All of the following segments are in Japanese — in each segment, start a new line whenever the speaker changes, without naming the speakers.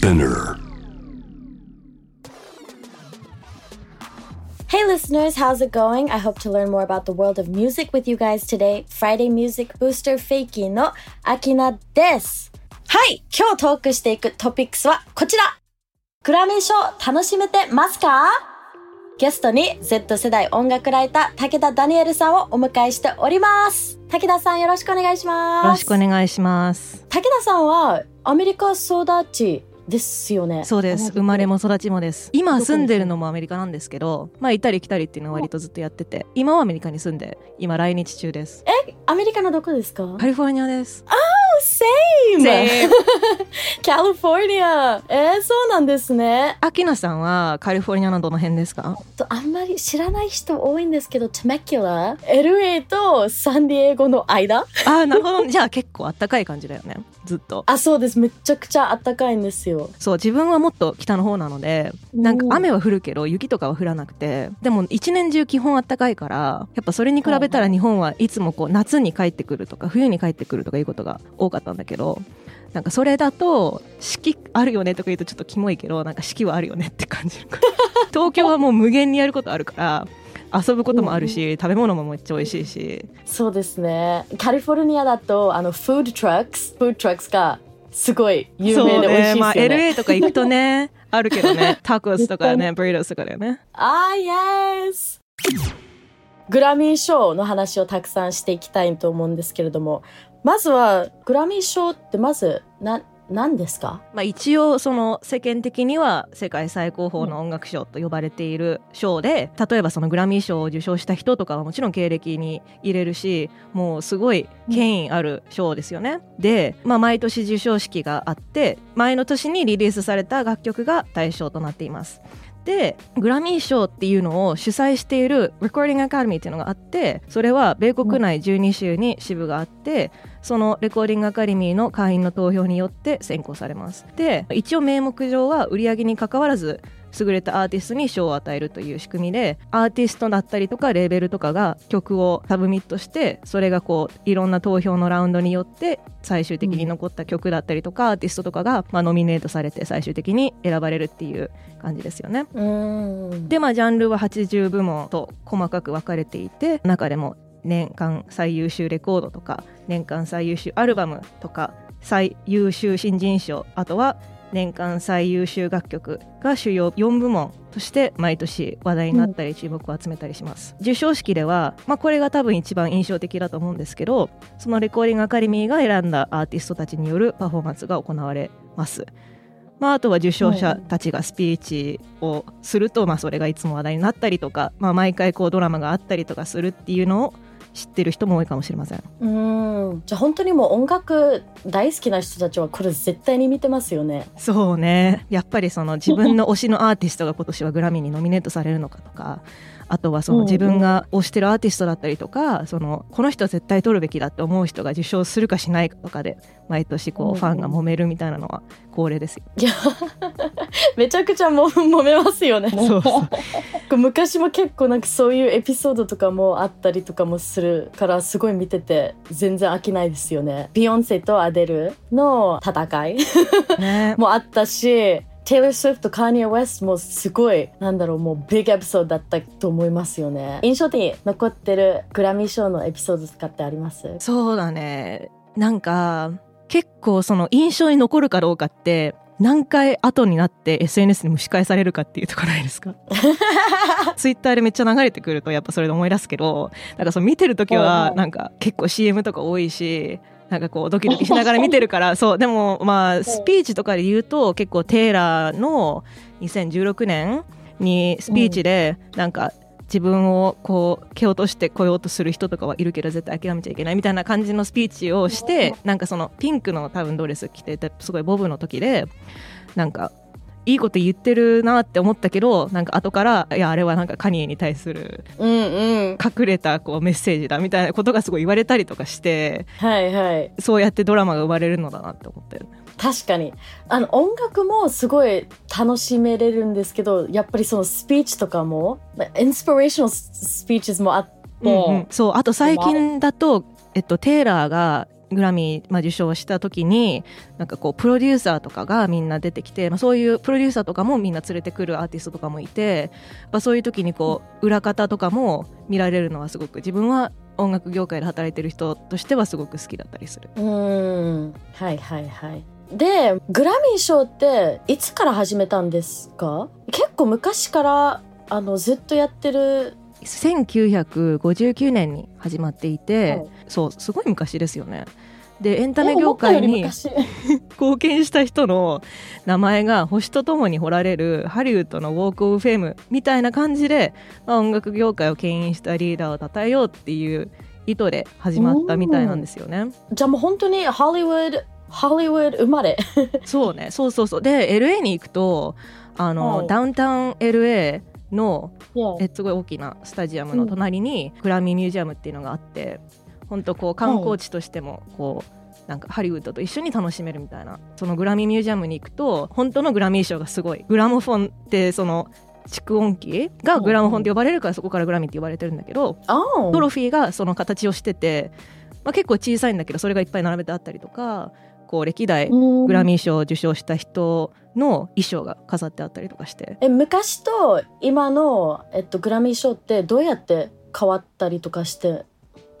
Spinner.
Hey listeners, how's it going? I hope to learn more about the world of music with you guys today. Friday Music Booster Fakey のアキナです。はい、今日トークしていくトピックスはこちら。グラミー賞楽しめてますかゲストに Z 世代音楽ライター武田ダニエルさんをお迎えしております。武田さんよろしくお願いします。
よろしくお願いします。
武田さんはアメリカ育ちですよね。
そうです。生まれ
も。
も育ちもです。今住んでるのもアメリカなんですけど、まあ行ったり来たりっていうのは割とずっとやってて、今はアメリカに住んで、今来日中です。
アメリカのどこですか？
カリフォルニアです。
Same!
Same.
カリフォルニアえー、そうなんですね。
アキナさんはカリフォルニアのどの辺ですか？
とあんまり知らない人多いんですけどテメキュラ LA とサンディエゴの間？
ああ、なるほど。じゃあ結構あったかい感じだよね。ずっと。
あそうです。めちゃくちゃ暖かいんですよ。
そう、自分はもっと北の方なので、なんか雨は降るけど雪とかは降らなくて、でも一年中基本あったかいから、やっぱそれに比べたら日本はいつもこう夏に帰ってくるとか冬に帰ってくるとかいうことが多かったんだけど、なんかそれだと四季あるよねとか言うとちょっとキモいけど、なんか四季はあるよねって感じる。東京はもう無限にやることあるから、遊ぶこともあるし、食べ物もめっちゃ美味しいし、
そうですね。カリフォルニアだとあの food trucks food trucks がすごい有名で美味しいですよね。
まあ LA とか行くとね、あるけどね、タコスとかね、ブリトスとかだよね。
あー、 yesグラミー賞の話をたくさんしていきたいと思うんですけれども、まずは、グラミー賞ってまず、何ですか？
まあ、一応その世間的には世界最高峰の音楽賞と呼ばれている賞で例えばそのグラミー賞を受賞した人とかはもちろん経歴に入れるしもうすごい権威ある賞ですよね。で、まあ、毎年授賞式があって前の年にリリースされた楽曲が対象となっています。でグラミー賞っていうのを主催しているレコーディングアカデミーっていうのがあってそれは米国内12州に支部があってそのレコーディングアカデミーの会員の投票によって選考されます。で一応名目上は売り上げに関わらず優れたアーティストに賞を与えるという仕組みでアーティストだったりとかレーベルとかが曲を submit してそれがこういろんな投票のラウンドによって最終的に残った曲だったりとか、アーティストとかが、まあ、ノミネートされて最終的に選ばれるっていう感じですよね。でまあジャンルは80部門と細かく分かれていて中でも年間最優秀レコードとか年間最優秀アルバムとか最優秀新人賞あとは年間最優秀楽曲が主要4部門として毎年話題になったり注目を集めたりします、授賞式では、まあ、これが多分一番印象的だと思うんですけどそのレコーディングアカデミーが選んだアーティストたちによるパフォーマンスが行われます。まあ、あとは受賞者たちがスピーチをすると、まあ、それがいつも話題になったりとか、まあ、毎回こうドラマがあったりとかするっていうのを知ってる人も多いかもしれません。
うーん。じゃあ本当にもう音楽大好きな人たちはこれ絶対に見てますよね。
そうねやっぱりその自分の推しのアーティストが今年はグラミーにノミネートされるのかとかあとはその自分が推してるアーティストだったりとかそのこの人は絶対取るべきだって思う人が受賞するかしないかとかで毎年こ
う
ファンが揉めるみたいなのは恒例ですよ。
いや、めちゃくちゃも揉めますよね。
そうそう
昔も結構なんかそういうエピソードとかもあったりとかもするからすごい見てて全然飽きないですよね。ビヨンセとアデルの戦い
ね
もあったし、テイラー・スウィフト、カーニア・ウェストもすごい、なんだろう、もうビッグエピソードだったと思いますよね。印象的に残ってるグラミー賞のエピソードとかってあります？
そうだね。なんか結構その印象に残るかどうかって何回後になって SNS に蒸し返されるかっていうとこないですか？ツイッターでめっちゃ流れてくるとやっぱそれで思い出すけどなんかその見てる時
は
なんか結構 CM とか多いしなんかこうドキドキしながら見てるから そうでもまあスピーチとかで言うと結構テイラーの2016年にスピーチでなんか自分をこう蹴落としてこようとする人とかはいるけど絶対諦めちゃいけないみたいな感じのスピーチをしてなんかそのピンクの多分ドレス着ててすごいボブの時でなんかいいこと言ってるなって思ったけどなんか後からいやあれはなんかカニエに対する。隠れたこうメッセージだみたいなことがすごい言われたりとかして
はいはい。
そうやってドラマが生まれるのだなって思ったよね。
確かに。あの、音楽もすごい楽しめれるんですけど、やっぱりそのスピーチとかも、インスピレーショナルスピーチもあって、
うんうんそうあと最近だと、えっと、テイラーがグラミー、まあ、受賞した時になんかこうプロデューサーとかがみんな出てきて、まあ、そういうプロデューサーとかもみんな連れてくるアーティストとかもいて、まあ、そういう時にこう裏方とかも見られるのはすごく自分は音楽業界で働いてる人としてはすごく好きだったりする。
うんはいはいはいでグラミー賞っていつから始めたんですか？結構昔からあのずっとやってる
1959年に始まっていて、
はい。
そうすごい昔ですよね。でエンタメ業界に 貢献した人の名前が星とともに彫られるハリウッドのウォーク・オブ・フェームみたいな感じで、まあ、音楽業界を牽引したリーダーを称えようっていう意図で始まったみたいなんですよね。
じゃあもう本当にハリウッドハリウッド生まれ。
そうねそうそうそう。で LA に行くとあの、
はい。
ダウンタウン LA のえすごい大きなスタジアムの隣にグラミーミュージアムっていうのがあって本当こう観光地としてもこうなんかハリウッドと一緒に楽しめるみたいな。そのグラミーミュージアムに行くと本当のグラミー賞がすごい。グラモフォンってその蓄音機がグラモフォンって呼ばれるからそこからグラミーって呼ばれてるんだけど
あ
トロフィーがその形をしてて、まあ、結構小さいんだけどそれがいっぱい並べてあったりとかこう歴代グ
グ
ラミー賞を受賞した人の衣装が飾ってあったりとかして。
え昔と今の、えっと、グラミー賞ってどうやって変わったりとかして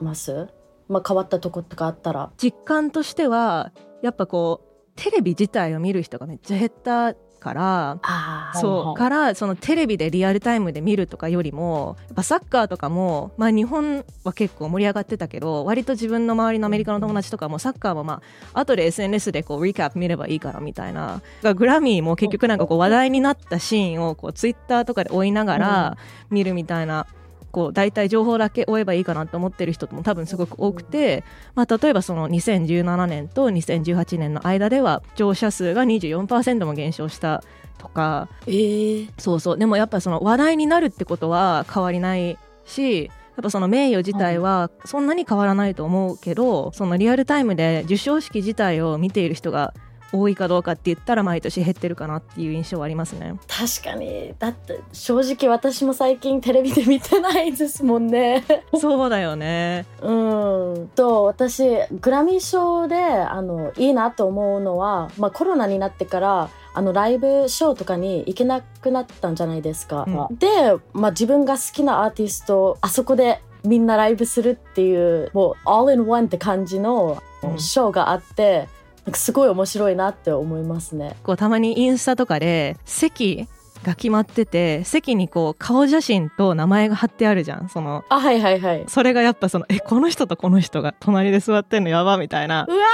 ます？まあ変わったとことかあったら。
実感としてはやっぱこうテレビ自体を見る人がめっちゃ減ったから
あ
そうからそのテレビでリアルタイムで見るとかよりもやっぱサッカーとかも、まあ、日本は結構盛り上がってたけど割と自分の周りのアメリカの友達とかもサッカーもまあ後で SNS でこうリキャップ見ればいいからみたいな。がグラミーも結局なんかこう話題になったシーンをこうツイッターとかで追いながら見るみたいな。こう大体情報だけ追えばいいかなと思ってる人も多分すごく多くて、まあ、例えばその2017年と2018年の間では乗車数が24%も減少したとか。
えー、
そうそう。でもやっぱその話題になるってことは変わりないしやっぱその名誉自体はそんなに変わらないと思うけど、そのリアルタイムで授賞式自体を見ている人が多いかどうかって言ったら毎年減ってるかなっていう印象はありますね。
確かにだって正直私も最近テレビで見てないですもんね
そうだよね。
うんと私グラミー賞であのいいなと思うのは、まあ、コロナになってからあのライブショーとかに行けなくなったんじゃないですか。
う
で、まあ、自分が好きなアーティストあそこでみんなライブするっていうもう all in one って感じの
うん
ショーがあって、なんかすごい面白いなって思いますね。
こうたまにインスタとかで席が決まってて席にこう顔写真と名前が貼ってあるじゃんその
あはいはいはい。
それがやっぱそのえこの人とこの人が隣で座ってんのやばみたいな
うわ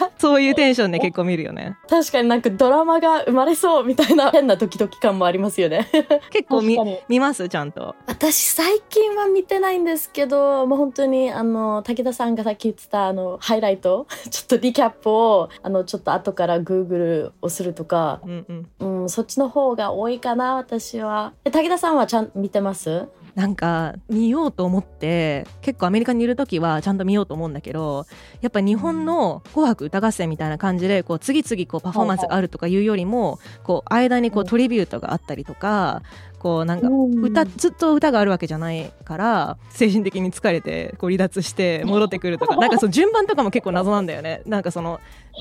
そういうテンションで結構見るよね。
確かになんかドラマが生まれそうみたいな 変なドキドキ感もありますよね。
結構見見ますちゃんと。
私最近は見てないんですけどもう本当にあの武田さんがさっき言ってたあのハイライトちょっとリキャップをあのちょっと後から Google をするとか、
うんうん。
うん、そっちの方が多いかな私は。え武田さんはちゃん見てます？
なんか見ようと思って結構アメリカにいる時はちゃんと見ようと思うんだけどやっぱ日本の「紅白歌合戦」みたいな感じでこう次々こうパフォーマンスがあるとかいうよりもこう間にこうトリビュートがあったりとかこうなんか歌ずっと歌があるわけじゃないから精神的に疲れてこう離脱して戻ってくるとか なんかその順番とかも結構謎なんだよね。なんかその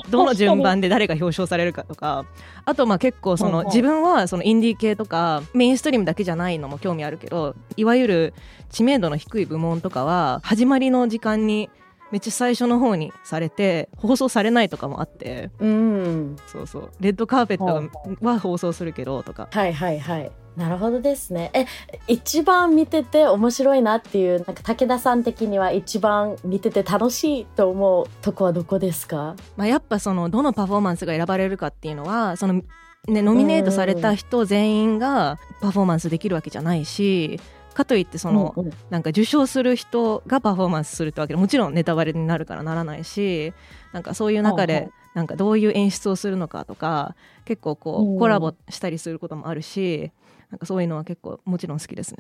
どの順番で誰が表彰されるかとかあとまあ結構その自分はそのインディー系とかメインストリームだけじゃないのも興味あるけどいわゆる知名度の低い部門とかは始まりの時間にめっちゃ最初の方にされて放送されないとかもあって。
うん。
そうそう。レッドカーペットは放送するけどとか。
はいはいはい。なるほどですね。え一番見てて面白いなっていうなんか武田さん的には一番見てて楽しいと思うとこはどこですか？
まあ、やっぱそのどのパフォーマンスが選ばれるかっていうのはその、ね、ノミネートされた人全員がパフォーマンスできるわけじゃないしかといってその、
うんうん。
なんか受賞する人がパフォーマンスするってわけでもちろんネタバレになるからならないしなんかそういう中で
はいはい
なんかどういう演出をするのかとか結構こ
うん
うコラボしたりすることもあるしなんかそういうのは結構もちろん好きですね。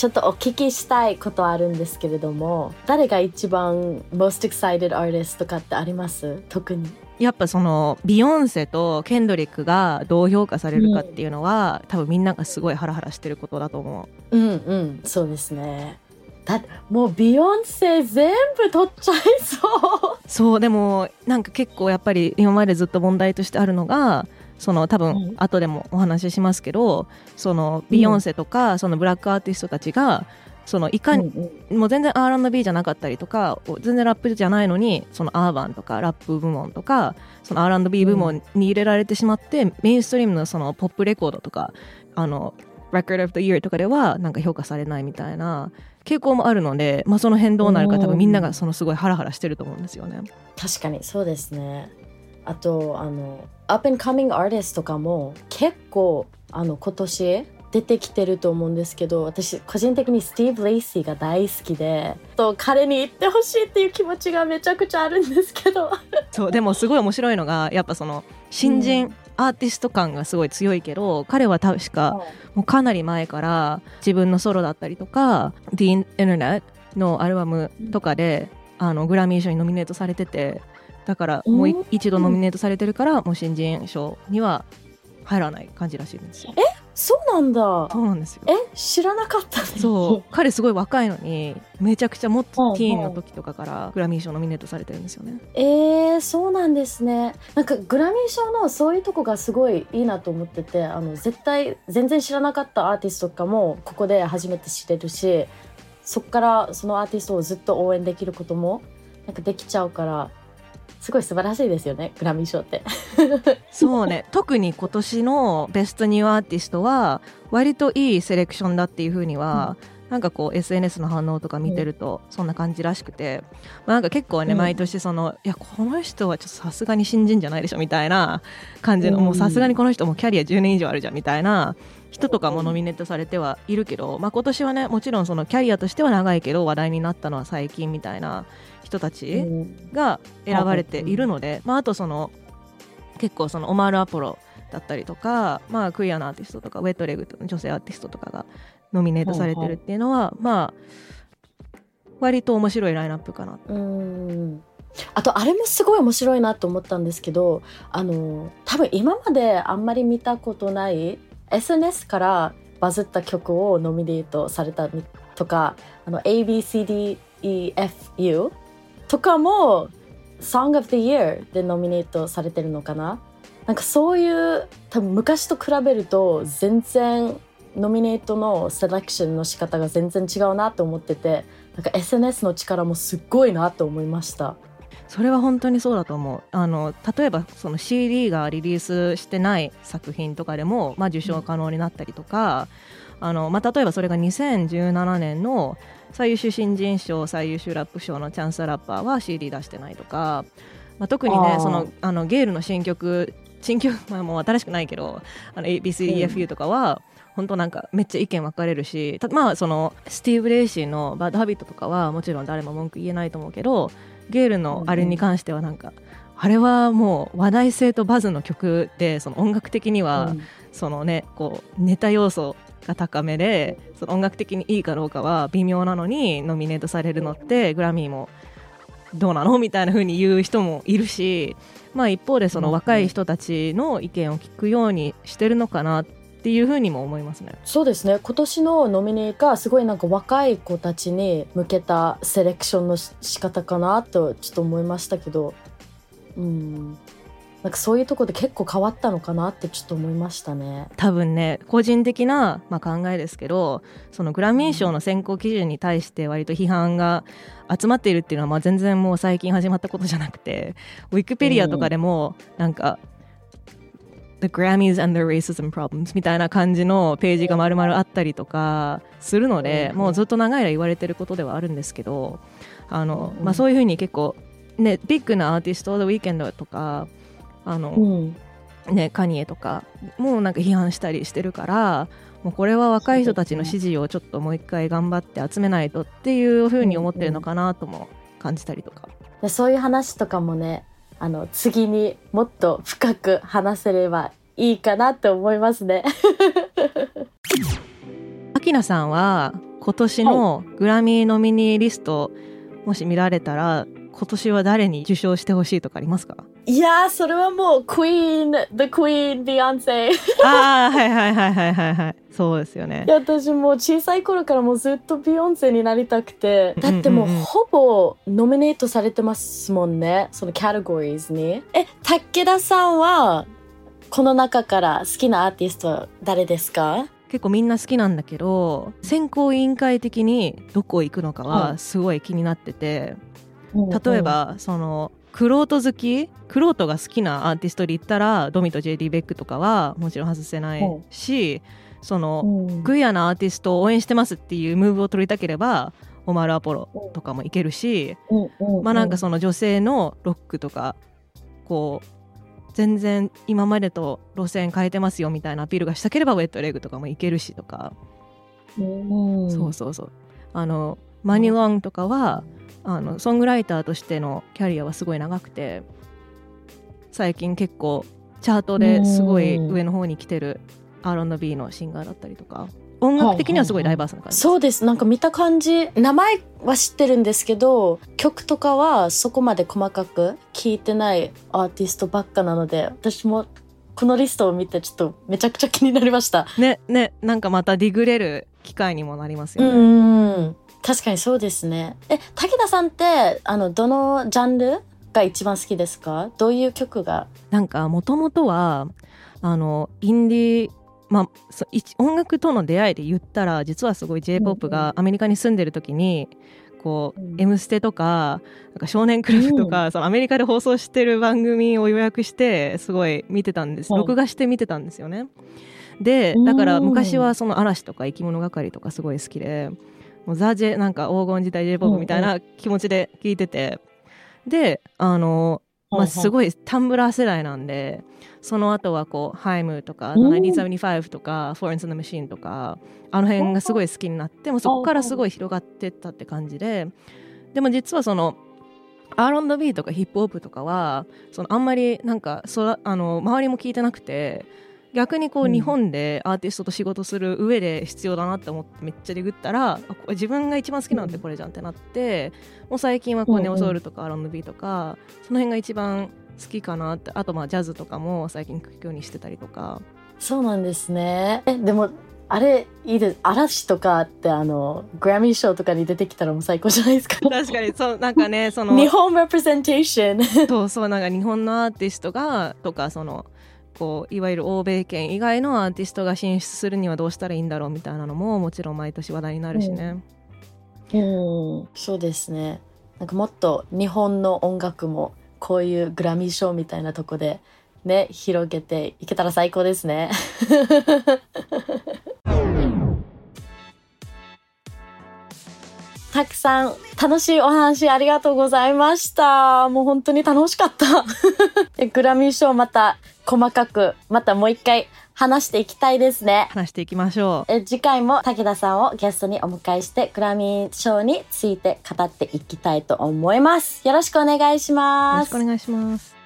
ちょっとお聞きしたいことあるんですけれども誰が一番 most excited artist とかってあります？特に。
やっぱそのビヨンセとケンドリックがどう評価されるかっていうのは、多分みんながすごいハラハラしてることだと思う。
うんうん。そうですね。だってもうビヨンセ全部取っちゃいそう。
そうでもなんか結構やっぱり今までずっと問題としてあるのがその多分
うん。
後でもお話ししますけど、そのビヨンセとかそのブラックアーティストたちがそのいかに、もう全然 R&B じゃなかったりとか全然ラップじゃないのにそのアーバンとかラップ部門とかその R&B 部門に入れられてしまって、メインストリームのそのポップレコードとかあの Record of the Year とかではなんか評価されないみたいな傾向もあるので、まあ、その辺どうなるか多分みんながそのすごいハラハラしてると思うんですよね。
確かにそうですねあとあの Up and Coming Artist とかも結構あの今年出てきてると思うんですけど私個人的にスティーブ・レイシーが大好きでと彼に言ってほしいっていう気持ちがめちゃくちゃあるんですけど。
そうでもすごい面白いのがやっぱその新人アーティスト感がすごい強いけど、彼は確かもうかなり前から自分のソロだったりとか The Internet のアルバムとかであのグラミー賞にノミネートされててだからもう一度ノミネートされてるからもう新人賞には入らない感じらしいんですよ。
そうなんだ。
そうなんですよ。
え？知らなかったね
そう。彼すごい若いのにめちゃくちゃもっ
はい
とティーンの時とかからグラミー賞ノミネートされてるんですよね。
えー、そうなんですね。なんかグラミー賞のそういうとこがすごいいいなと思っててあの絶対全然知らなかったアーティストとかもここで初めて知れるしそっからそのアーティストをずっと応援できることもなんかできちゃうからすごい素晴らしいですよねグラミー賞って。
そうね特に今年のベストニューアーティストは割といいセレクションだっていうふうには、なんかこう SNS の反応とか見てるとそんな感じらしくて、まあ、なんか結構ね、
うん。
毎年そのいやこの人はちょっとさすがに新人じゃないでしょみたいな感じの、
うん。
もうさすがにこの人もキャリア10年以上あるじゃんみたいな人とかもノミネートされてはいるけど、まあ、今年はねもちろんそのキャリアとしては長いけど話題になったのは最近みたいな人たち。
うん。
が選ばれているので、まあ、あとその結構そのオマール・アポロだったりとか、まあ、クイアなアーティストとかウェットレグの女性アーティストとかがノミネートされてるっていうのは、まあ割と面白いラインナップかな
うんあとあれもすごい面白いなと思ったんですけどあの多分今まであんまり見たことない SNS からバズった曲をノミネートされたみとかあの ABCDEFU とかも Song of the Year でノミネートされてるのかな。なんかそういう多分昔と比べると全然ノミネートのセレクションの仕方が全然違うなと思っててなんか SNS の力もすっごいなと思いました。
それは本当にそうだと思うあの例えばその CD がリリースしてない作品とかでも、まあ、受賞可能になったりとか、あのまあ、例えばそれが2017年の最優秀新人賞最優秀ラップ賞のチャンスラッパーは CD 出してないとか、まあ、特にねそのあのゲールの新曲新曲、まあ、もう新しくないけどあの ABCDFU とかは、本当なんかめっちゃ意見分かれるしたまあそのスティーブ・レイシーの「 Bad Habit」とかはもちろん誰も文句言えないと思うけどゲールのあれに関してはなんか、あれはもう話題性とバズの曲でその音楽的には、
うん。
そのねこうネタ要素が高めでその音楽的にいいかどうかは微妙なのにノミネートされるのってグラミーもどうなのみたいな風に言う人もいるし、まあ、一方でその若い人たちの意見を聞くようにしてるのかなっていう風にも思いますね。
そうですね今年のノミネーがすごいなんか若い子たちに向けたセレクションのし仕方かなとちょっと思いましたけどうんなんかそういうところで結構変わったのかなってちょっと思いましたね。
多分ね個人的な、まあ、考えですけどそのグラミー賞の選考基準に対して割と批判が集まっているっていうのは、まあ、全然もう最近始まったことじゃなくてウィキペディアとかでもなんか、The Grammys and their Racism Problems みたいな感じのページが丸々あったりとかするので、
うん。
もうずっと長い間言われてることではあるんですけどあの、
うん。
まあ、そういうふうに結構、ね、ビッグなアーティスト The Weeknd とかあの、
うん。
ね、カニエとかもうなんか批判したりしてるからもうこれは若い人たちの支持をちょっともう一回頑張って集めないとっていうふうに思ってるのかなとも感じたりとか。
でそういう話とかもねあの次にもっと深く話せればいいかなと思いますね。
アキナさんは今年のグラミーノミニーリストもし見られたら今年は誰に受賞してほしいとかありますか？
いやー、それはもう、クイーン、The Queen, Beyonce。
ああ、はいはいはいはいはいはい。そうですよね。
い。や私もう小さい頃からもうずっとビヨンセになりたくて。だってもうほぼノミネートされてますもんね。そのキャテゴリーズに。え武田さんはこの中から好きなアーティストは誰ですか？
結構みんな好きなんだけど選考委員会的にどこ行くのか
は
はすごい気になってて、例えばそのクロート好き？クロートが好きなアーティストで言ったらドミと JD ベックとかはもちろん外せないしその
う。ん
グイアなアーティストを応援してますっていうムーブを取りたければオマール・アポロとかもいけるし、
う。んう。ん
まあなんかその女性のロックとかこう全然今までと路線変えてますよみたいなアピールがしたければウェットレグとかもいけるしとか、
うん。
そうそうそう。あのマニュロンとかはあのソングライターとしてのキャリアはすごい長くて最近結構チャートですごい上の方に来てる R&B のシンガーだったりとか音楽的にはすごいダイバースな感じ。
そうです。なんか見た感じ。名前は知ってるんですけど曲とかはそこまで細かく聴いてないアーティストばっかなので私もこのリストを見てちょっとめちゃくちゃ気になりました。
ねねなんかまたディグれる機会にもなりますよね、
確かにそうですね。え武田さんってあのどのジャンルが一番好きですか？どういう曲が？
なんかもともとはあのインディーまあ、音楽との出会いで言ったら実はすごい j p o p がアメリカに住んでる時にこう「
うん。
M ステ」とかなんか少年クラブとか、そのアメリカで放送してる番組を予約してすごい見てたんです、
はい。
録画して見てたんですよね。で
うん
だから昔はその嵐とか生き物係とかすごい好きでもうザ・ジェなんか黄金時代 j p o p みたいな気持ちで聞いてて、であのまあ、す
い
ごいタンブラー世代なんでその後はこうハイムとか
うん
1975とかフォーレンス・のマシーンとかあの辺がすごい好きになってもうそこからすごい広がってったって感じで。でも実はその R&B とかヒップホップとかはそのあんまりなんかそらあの周りも聞いてなくて逆にこう
うん。
日本でアーティストと仕事する上で必要だなって思ってめっちゃディグったら自分が一番好きなのってこれじゃんってなってもう最近はこ
う
ネオソウルとか R&B とかその辺が一番好きかなってあとまあジャズとかも最近聴くようにしてたりとか。
そうなんですね。えでもあれいいです。嵐とかってあのグラミー賞とかに出てきたらもう最高じゃないですか？
確かにそうなんかねその
日本 representation
そうそうなんか日本のアーティストがとかそのこういわゆる欧米圏以外のアーティストが進出するにはどうしたらいいんだろうみたいなのももちろん毎年話題になるしね、
うんそうですね。なんかもっと日本の音楽もこういうグラミー賞みたいなとこでね広げていけたら最高ですね。たくさん楽しいお話ありがとうございました。もう本当に楽しかった。でグラミー賞また細かくまたもう一回話していきたいですね。
話していきましょう。
え次回も武田さんをゲストにお迎えしてグラミー賞について語っていきたいと思います。よろしくお願いし
よろ
ます
しくお願いします。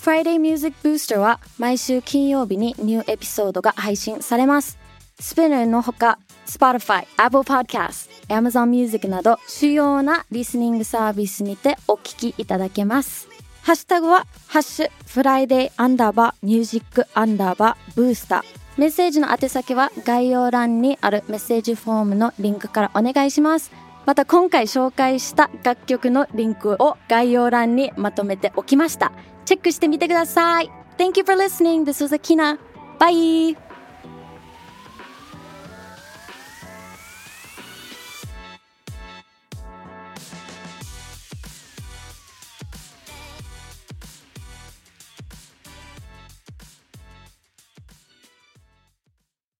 Friday Music Booster は毎週金曜日にニューエピソードが配信されます。スピナーのほか、Spotify、Apple Podcast、Amazon Music など主要なリスニングサービスにてお聞きいただけます。ハッシュタグは、ハッシュ、フライデーアンダーバーミュージックアンダーバーブースター。メッセージの宛先は概要欄にあるメッセージフォームのリンクからお願いします。また今回紹介した楽曲のリンクを概要欄にまとめておきました。チェックしてみてください。Thank you for listening. This was Akina. Bye!